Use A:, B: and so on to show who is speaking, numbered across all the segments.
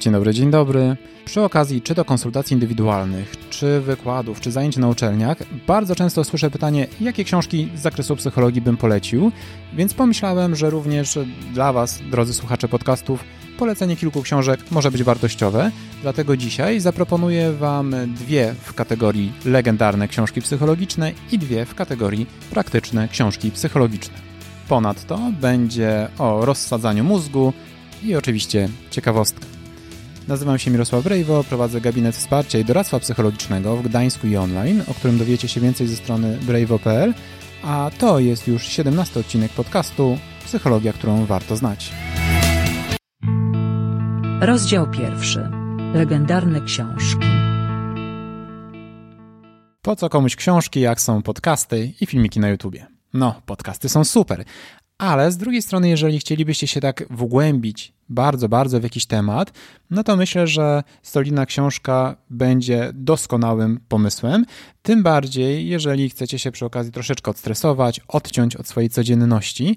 A: Dzień dobry, dzień dobry. Przy okazji czy to konsultacji indywidualnych, czy wykładów, czy zajęć na uczelniach, bardzo często słyszę pytanie, jakie książki z zakresu psychologii bym polecił, więc pomyślałem, że również dla Was, drodzy słuchacze podcastów, polecenie kilku książek może być wartościowe. Dlatego dzisiaj zaproponuję Wam dwie w kategorii legendarne książki psychologiczne i dwie w kategorii praktyczne książki psychologiczne. Ponadto będzie o rozsadzaniu mózgu i oczywiście ciekawostka. Nazywam się Mirosław Brejwo, prowadzę gabinet wsparcia i doradztwa psychologicznego w Gdańsku i online, o którym dowiecie się więcej ze strony brejwo.pl, a to jest już 17 odcinek podcastu Psychologia, którą warto znać.
B: Rozdział pierwszy. Legendarne książki.
A: Po co komuś książki, jak są podcasty i filmiki na YouTubie? No, podcasty są super, ale z drugiej strony, jeżeli chcielibyście się tak wgłębić bardzo, bardzo w jakiś temat, no to myślę, że solidna książka będzie doskonałym pomysłem. Tym bardziej, jeżeli chcecie się przy okazji troszeczkę odstresować, odciąć od swojej codzienności.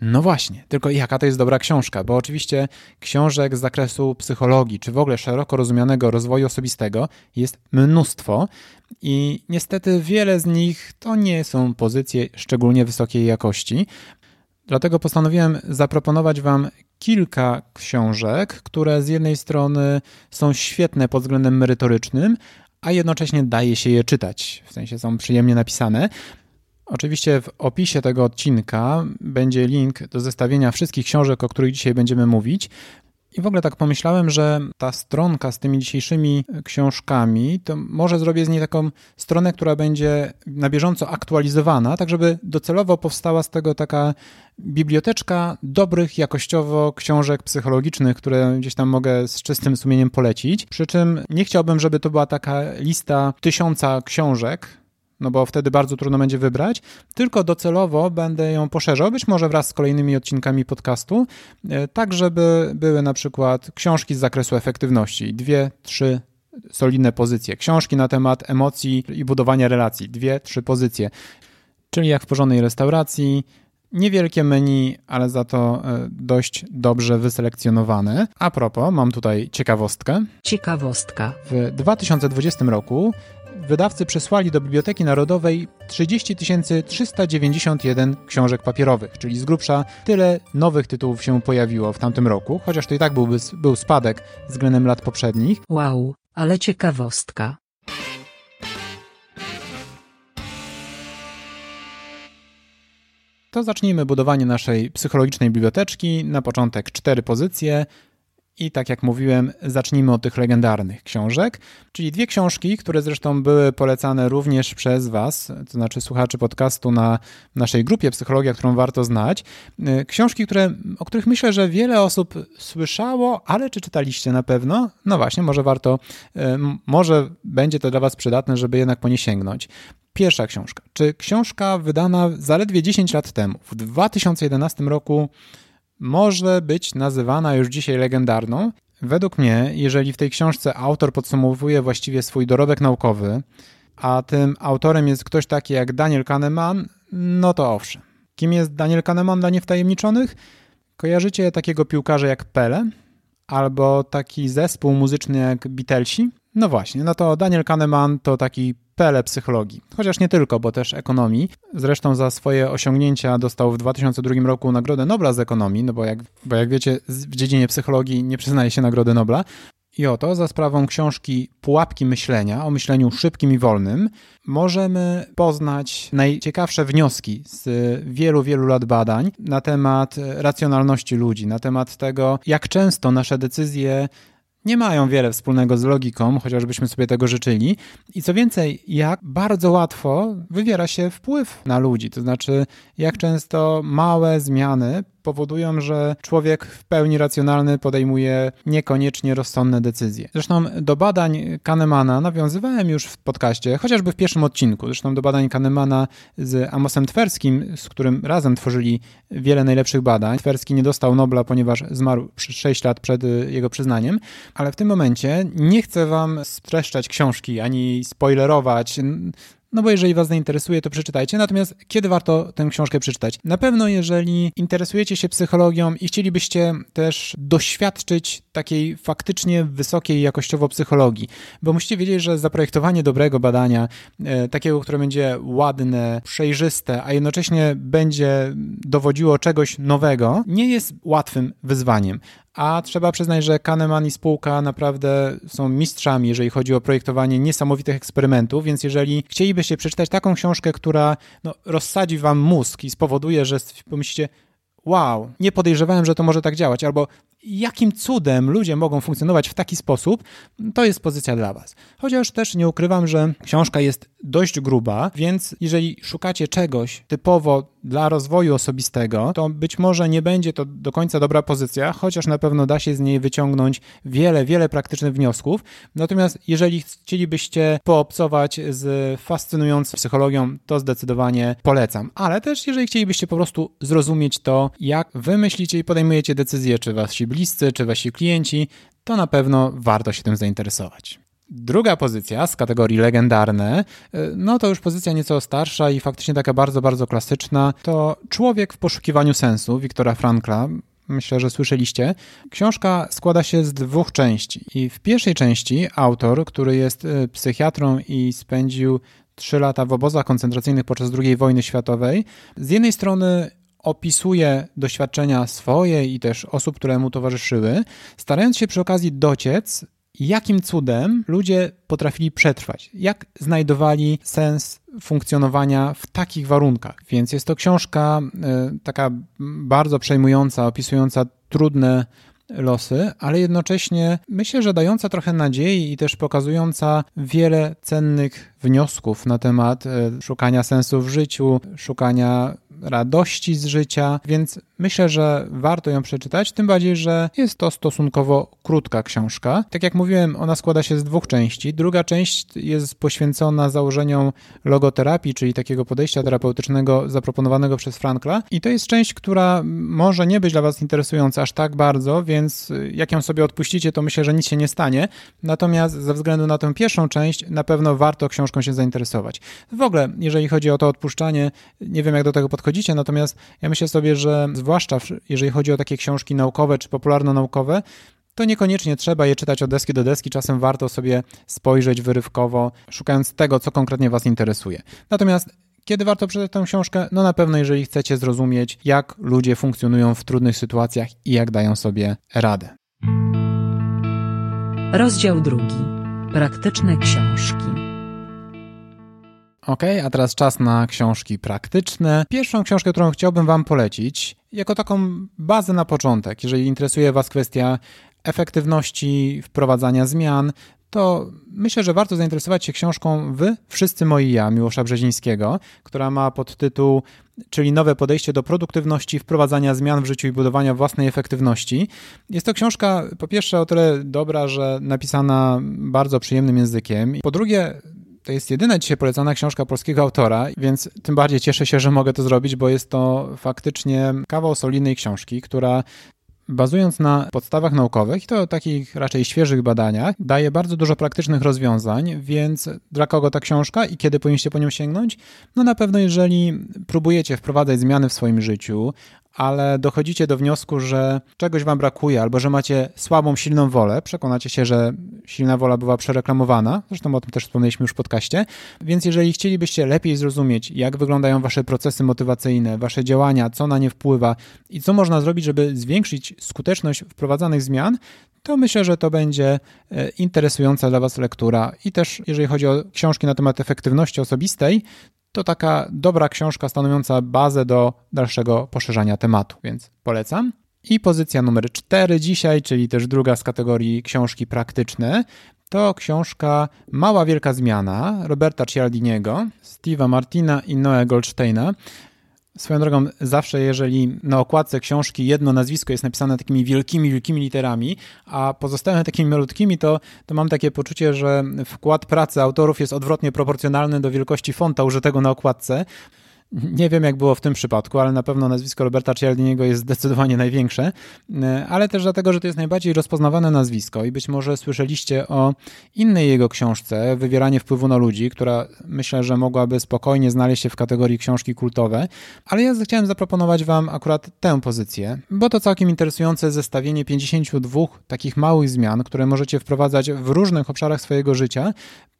A: No właśnie, tylko jaka to jest dobra książka? Bo oczywiście książek z zakresu psychologii, czy w ogóle szeroko rozumianego rozwoju osobistego jest mnóstwo i niestety wiele z nich to nie są pozycje szczególnie wysokiej jakości. Dlatego postanowiłem zaproponować Wam kilka książek, które z jednej strony są świetne pod względem merytorycznym, a jednocześnie daje się je czytać, w sensie są przyjemnie napisane. Oczywiście w opisie tego odcinka będzie link do zestawienia wszystkich książek, o których dzisiaj będziemy mówić. I w ogóle tak pomyślałem, że ta stronka z tymi dzisiejszymi książkami, to może zrobię z niej taką stronę, która będzie na bieżąco aktualizowana, tak żeby docelowo powstała z tego taka biblioteczka dobrych jakościowo książek psychologicznych, które gdzieś tam mogę z czystym sumieniem polecić. Przy czym nie chciałbym, żeby to była taka lista tysiąca książek, no bo wtedy bardzo trudno będzie wybrać, tylko docelowo będę ją poszerzał, być może wraz z kolejnymi odcinkami podcastu, e, tak żeby były na przykład książki z zakresu efektywności, dwie, trzy solidne pozycje, książki na temat emocji i budowania relacji, dwie, trzy pozycje, czyli jak w porządnej restauracji, Niewielkie menu, ale za to e, dość dobrze wyselekcjonowane. A propos, mam tutaj ciekawostkę.
B: Ciekawostka.
A: W 2020 roku wydawcy przesłali do Biblioteki Narodowej 30 391 książek papierowych, czyli z grubsza tyle nowych tytułów się pojawiło w tamtym roku, chociaż to i tak byłby, był spadek względem lat poprzednich.
B: Wow, ale ciekawostka.
A: To zacznijmy budowanie naszej psychologicznej biblioteczki. Na początek cztery pozycje. I tak jak mówiłem, zacznijmy od tych legendarnych książek, czyli dwie książki, które zresztą były polecane również przez Was, to znaczy słuchaczy podcastu na naszej grupie Psychologia, którą warto znać. Y, książki, które, o których myślę, że wiele osób słyszało, ale czy czytaliście na pewno? No właśnie, może warto, y, może będzie to dla Was przydatne, żeby jednak po nie sięgnąć. Pierwsza książka. Czy książka wydana zaledwie 10 lat temu, w 2011 roku, może być nazywana już dzisiaj legendarną. Według mnie, jeżeli w tej książce autor podsumowuje właściwie swój dorobek naukowy, a tym autorem jest ktoś taki jak Daniel Kahneman, no to owszem. Kim jest Daniel Kahneman dla niewtajemniczonych? Kojarzycie takiego piłkarza jak Pele? Albo taki zespół muzyczny jak Beatlesi? No właśnie, no to Daniel Kahneman to taki Pele psychologii, chociaż nie tylko, bo też ekonomii. Zresztą za swoje osiągnięcia dostał w 2002 roku Nagrodę Nobla z ekonomii, no bo jak, bo jak wiecie, w dziedzinie psychologii nie przyznaje się Nagrody Nobla. I oto za sprawą książki Pułapki myślenia o myśleniu szybkim i wolnym możemy poznać najciekawsze wnioski z wielu, wielu lat badań na temat racjonalności ludzi, na temat tego, jak często nasze decyzje nie mają wiele wspólnego z logiką, chociażbyśmy sobie tego życzyli. I co więcej, jak bardzo łatwo wywiera się wpływ na ludzi, to znaczy jak często małe zmiany powodują, że człowiek w pełni racjonalny podejmuje niekoniecznie rozsądne decyzje. Zresztą do badań Kahnemana nawiązywałem już w podcaście, chociażby w pierwszym odcinku. Zresztą do badań Kahnemana z Amosem Tverskim, z którym razem tworzyli wiele najlepszych badań. Twerski nie dostał Nobla, ponieważ zmarł 6 lat przed jego przyznaniem, ale w tym momencie nie chcę wam streszczać książki ani spoilerować no bo jeżeli Was zainteresuje, to przeczytajcie. Natomiast kiedy warto tę książkę przeczytać? Na pewno, jeżeli interesujecie się psychologią i chcielibyście też doświadczyć takiej faktycznie wysokiej jakościowo psychologii, bo musicie wiedzieć, że zaprojektowanie dobrego badania, e, takiego, które będzie ładne, przejrzyste, a jednocześnie będzie dowodziło czegoś nowego, nie jest łatwym wyzwaniem a trzeba przyznać, że Kahneman i spółka naprawdę są mistrzami, jeżeli chodzi o projektowanie niesamowitych eksperymentów, więc jeżeli chcielibyście przeczytać taką książkę, która no, rozsadzi wam mózg i spowoduje, że pomyślicie, wow, nie podejrzewałem, że to może tak działać, albo jakim cudem ludzie mogą funkcjonować w taki sposób, to jest pozycja dla Was. Chociaż też nie ukrywam, że książka jest dość gruba, więc jeżeli szukacie czegoś typowo dla rozwoju osobistego, to być może nie będzie to do końca dobra pozycja, chociaż na pewno da się z niej wyciągnąć wiele, wiele praktycznych wniosków. Natomiast jeżeli chcielibyście poobcować z fascynującą psychologią, to zdecydowanie polecam. Ale też jeżeli chcielibyście po prostu zrozumieć to, jak wy myślicie i podejmujecie decyzje, czy wasi bliscy, czy wasi klienci, to na pewno warto się tym zainteresować. Druga pozycja z kategorii legendarne, y, no to już pozycja nieco starsza i faktycznie taka bardzo, bardzo klasyczna, to Człowiek w poszukiwaniu sensu Wiktora Frankla. Myślę, że słyszeliście. Książka składa się z dwóch części. I w pierwszej części autor, który jest y, psychiatrą i spędził trzy lata w obozach koncentracyjnych podczas II wojny światowej, z jednej strony opisuje doświadczenia swoje i też osób, które mu towarzyszyły, starając się przy okazji dociec jakim cudem ludzie potrafili przetrwać, jak znajdowali sens funkcjonowania w takich warunkach. Więc jest to książka y, taka bardzo przejmująca, opisująca trudne losy, ale jednocześnie myślę, że dająca trochę nadziei i też pokazująca wiele cennych wniosków na temat y, szukania sensu w życiu, szukania radości z życia, więc myślę, że warto ją przeczytać, tym bardziej, że jest to stosunkowo krótka książka. Tak jak mówiłem, ona składa się z dwóch części. Druga część jest poświęcona założeniom logoterapii, czyli takiego podejścia terapeutycznego zaproponowanego przez Frankla. I to jest część, która może nie być dla Was interesująca aż tak bardzo, więc jak ją sobie odpuścicie, to myślę, że nic się nie stanie. Natomiast ze względu na tę pierwszą część, na pewno warto książką się zainteresować. W ogóle, jeżeli chodzi o to odpuszczanie, nie wiem jak do tego podchodzić podchodzicie, natomiast ja myślę sobie, że zwłaszcza jeżeli chodzi o takie książki naukowe czy popularno-naukowe, to niekoniecznie trzeba je czytać od deski do deski, czasem warto sobie spojrzeć wyrywkowo, szukając tego, co konkretnie Was interesuje. Natomiast kiedy warto przeczytać tę książkę? No na pewno, jeżeli chcecie zrozumieć, jak ludzie funkcjonują w trudnych sytuacjach i jak dają sobie radę.
B: Rozdział drugi. Praktyczne książki.
A: Ok, a teraz czas na książki praktyczne. Pierwszą książkę, którą chciałbym Wam polecić, jako taką bazę na początek, jeżeli interesuje Was kwestia efektywności wprowadzania zmian, to myślę, że warto zainteresować się książką Wy, Wszyscy Moi Ja, Miłosza Brzezińskiego, która ma podtytuł czyli nowe podejście do produktywności, wprowadzania zmian w życiu i budowania własnej efektywności. Jest to książka po pierwsze o tyle dobra, że napisana bardzo przyjemnym językiem. Po drugie, to jest jedyna dzisiaj polecana książka polskiego autora, więc tym bardziej cieszę się, że mogę to zrobić, bo jest to faktycznie kawał solidnej książki, która bazując na podstawach naukowych i to takich raczej świeżych badaniach, daje bardzo dużo praktycznych rozwiązań, więc dla kogo ta książka i kiedy powinniście po nią sięgnąć? No na pewno jeżeli próbujecie wprowadzać zmiany w swoim życiu, ale dochodzicie do wniosku, że czegoś wam brakuje albo że macie słabą, silną wolę, przekonacie się, że silna wola była przereklamowana, zresztą o tym też wspomnieliśmy już w podcaście, więc jeżeli chcielibyście lepiej zrozumieć, jak wyglądają wasze procesy motywacyjne, wasze działania, co na nie wpływa i co można zrobić, żeby zwiększyć skuteczność wprowadzanych zmian, to myślę, że to będzie e, interesująca dla Was lektura. I też, jeżeli chodzi o książki na temat efektywności osobistej, to taka dobra książka stanowiąca bazę do dalszego poszerzania tematu, więc polecam. I pozycja numer 4 dzisiaj, czyli też druga z kategorii książki praktyczne, to książka Mała Wielka Zmiana Roberta Cialdiniego, Steve'a Martina i Noe Goldsteina. Swoją drogą, zawsze jeżeli na okładce książki jedno nazwisko jest napisane takimi wielkimi, wielkimi literami, a pozostałe takimi malutkimi, to, to mam takie poczucie, że wkład pracy autorów jest odwrotnie proporcjonalny do wielkości fonta użytego na okładce. Nie wiem, jak było w tym przypadku, ale na pewno nazwisko Roberta Cialdiniego jest zdecydowanie największe, e, ale też dlatego, że to jest najbardziej rozpoznawane nazwisko i być może słyszeliście o innej jego książce, Wywieranie wpływu na ludzi, która myślę, że mogłaby spokojnie znaleźć się w kategorii książki kultowe, ale ja chciałem zaproponować Wam akurat tę pozycję, bo to całkiem interesujące zestawienie 52 takich małych zmian, które możecie wprowadzać w różnych obszarach swojego życia,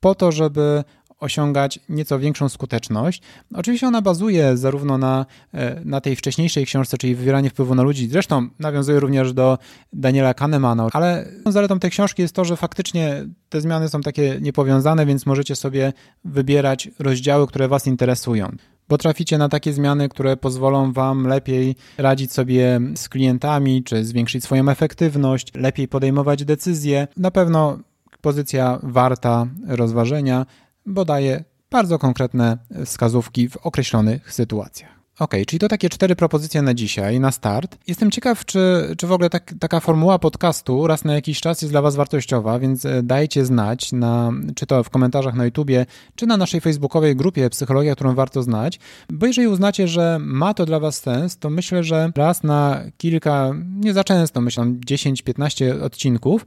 A: po to, żeby osiągać nieco większą skuteczność. Oczywiście ona bazuje zarówno na, e, na tej wcześniejszej książce, czyli wywieranie wpływu na ludzi, zresztą nawiązuje również do Daniela Kahnemana, ale zaletą tej książki jest to, że faktycznie te zmiany są takie niepowiązane, więc możecie sobie wybierać rozdziały, które Was interesują bo traficie na takie zmiany, które pozwolą Wam lepiej radzić sobie z klientami, czy zwiększyć swoją efektywność, lepiej podejmować decyzje. Na pewno pozycja warta rozważenia bo daje bardzo konkretne wskazówki w określonych sytuacjach. Ok, czyli to takie cztery propozycje na dzisiaj, na start. Jestem ciekaw, czy, czy w ogóle tak, taka formuła podcastu raz na jakiś czas jest dla Was wartościowa, więc e, dajcie znać, na, czy to w komentarzach na YouTubie, czy na naszej facebookowej grupie Psychologia, którą warto znać. Bo jeżeli uznacie, że ma to dla Was sens, to myślę, że raz na kilka, nie za często, myślę, 10-15 odcinków,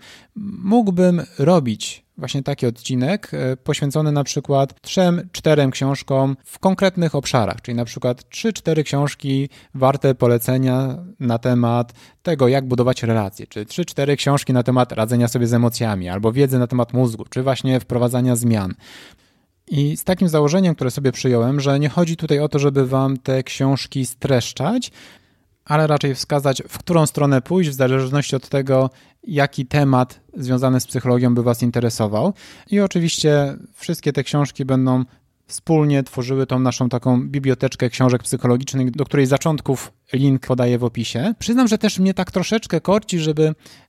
A: mógłbym robić właśnie taki odcinek e, poświęcony na przykład trzem, czterem książkom w konkretnych obszarach, czyli na przykład trzy, cztery książki warte polecenia na temat tego, jak budować relacje, czy trzy, cztery książki na temat radzenia sobie z emocjami, albo wiedzy na temat mózgu, czy właśnie wprowadzania zmian. I z takim założeniem, które sobie przyjąłem, że nie chodzi tutaj o to, żeby wam te książki streszczać, ale raczej wskazać, w którą stronę pójść, w zależności od tego, jaki temat związany z psychologią by Was interesował. I oczywiście wszystkie te książki będą wspólnie tworzyły tą naszą taką biblioteczkę książek psychologicznych, do której zaczątków link podaję w opisie. Przyznam, że też mnie tak troszeczkę korci, żeby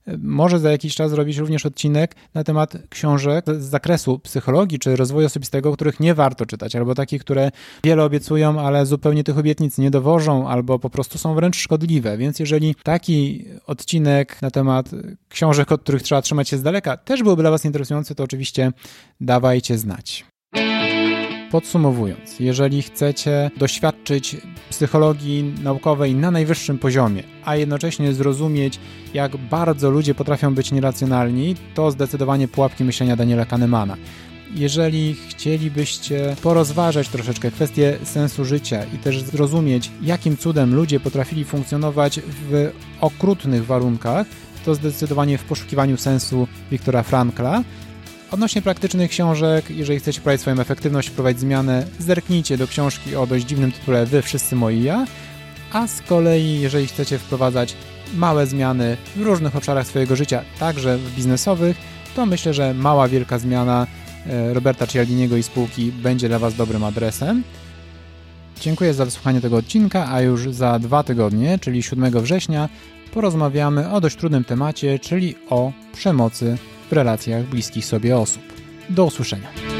A: e, może za jakiś czas zrobić również odcinek na temat książek z zakresu psychologii czy rozwoju osobistego, których nie warto czytać, albo takich, które wiele obiecują, ale zupełnie tych obietnic nie dowożą, albo po prostu są wręcz szkodliwe. Więc jeżeli taki odcinek na temat książek, od których trzeba trzymać się z daleka, też byłby dla Was interesujący, to oczywiście dawajcie znać. Podsumowując, jeżeli chcecie doświadczyć psychologii naukowej na najwyższym poziomie, a jednocześnie zrozumieć, jak bardzo ludzie potrafią być nieracjonalni, to zdecydowanie pułapki myślenia Daniela Kahnemana. Jeżeli chcielibyście porozważać troszeczkę kwestię sensu życia i też zrozumieć, jakim cudem ludzie potrafili funkcjonować w okrutnych warunkach, to zdecydowanie w poszukiwaniu sensu Wiktora Frankla. Odnośnie praktycznych książek, jeżeli chcecie poprawić swoją efektywność, wprowadzić zmianę, zerknijcie do książki o dość dziwnym tytule Wy wszyscy moi ja, a z kolei jeżeli chcecie wprowadzać małe zmiany w różnych obszarach swojego życia, także w biznesowych, to myślę, że mała wielka zmiana e, Roberta Cialdiniego i spółki będzie dla Was dobrym adresem. Dziękuję za wysłuchanie tego odcinka, a już za dwa tygodnie, czyli 7 września, porozmawiamy o dość trudnym temacie, czyli o przemocy w relacjach bliskich sobie osób. Do usłyszenia.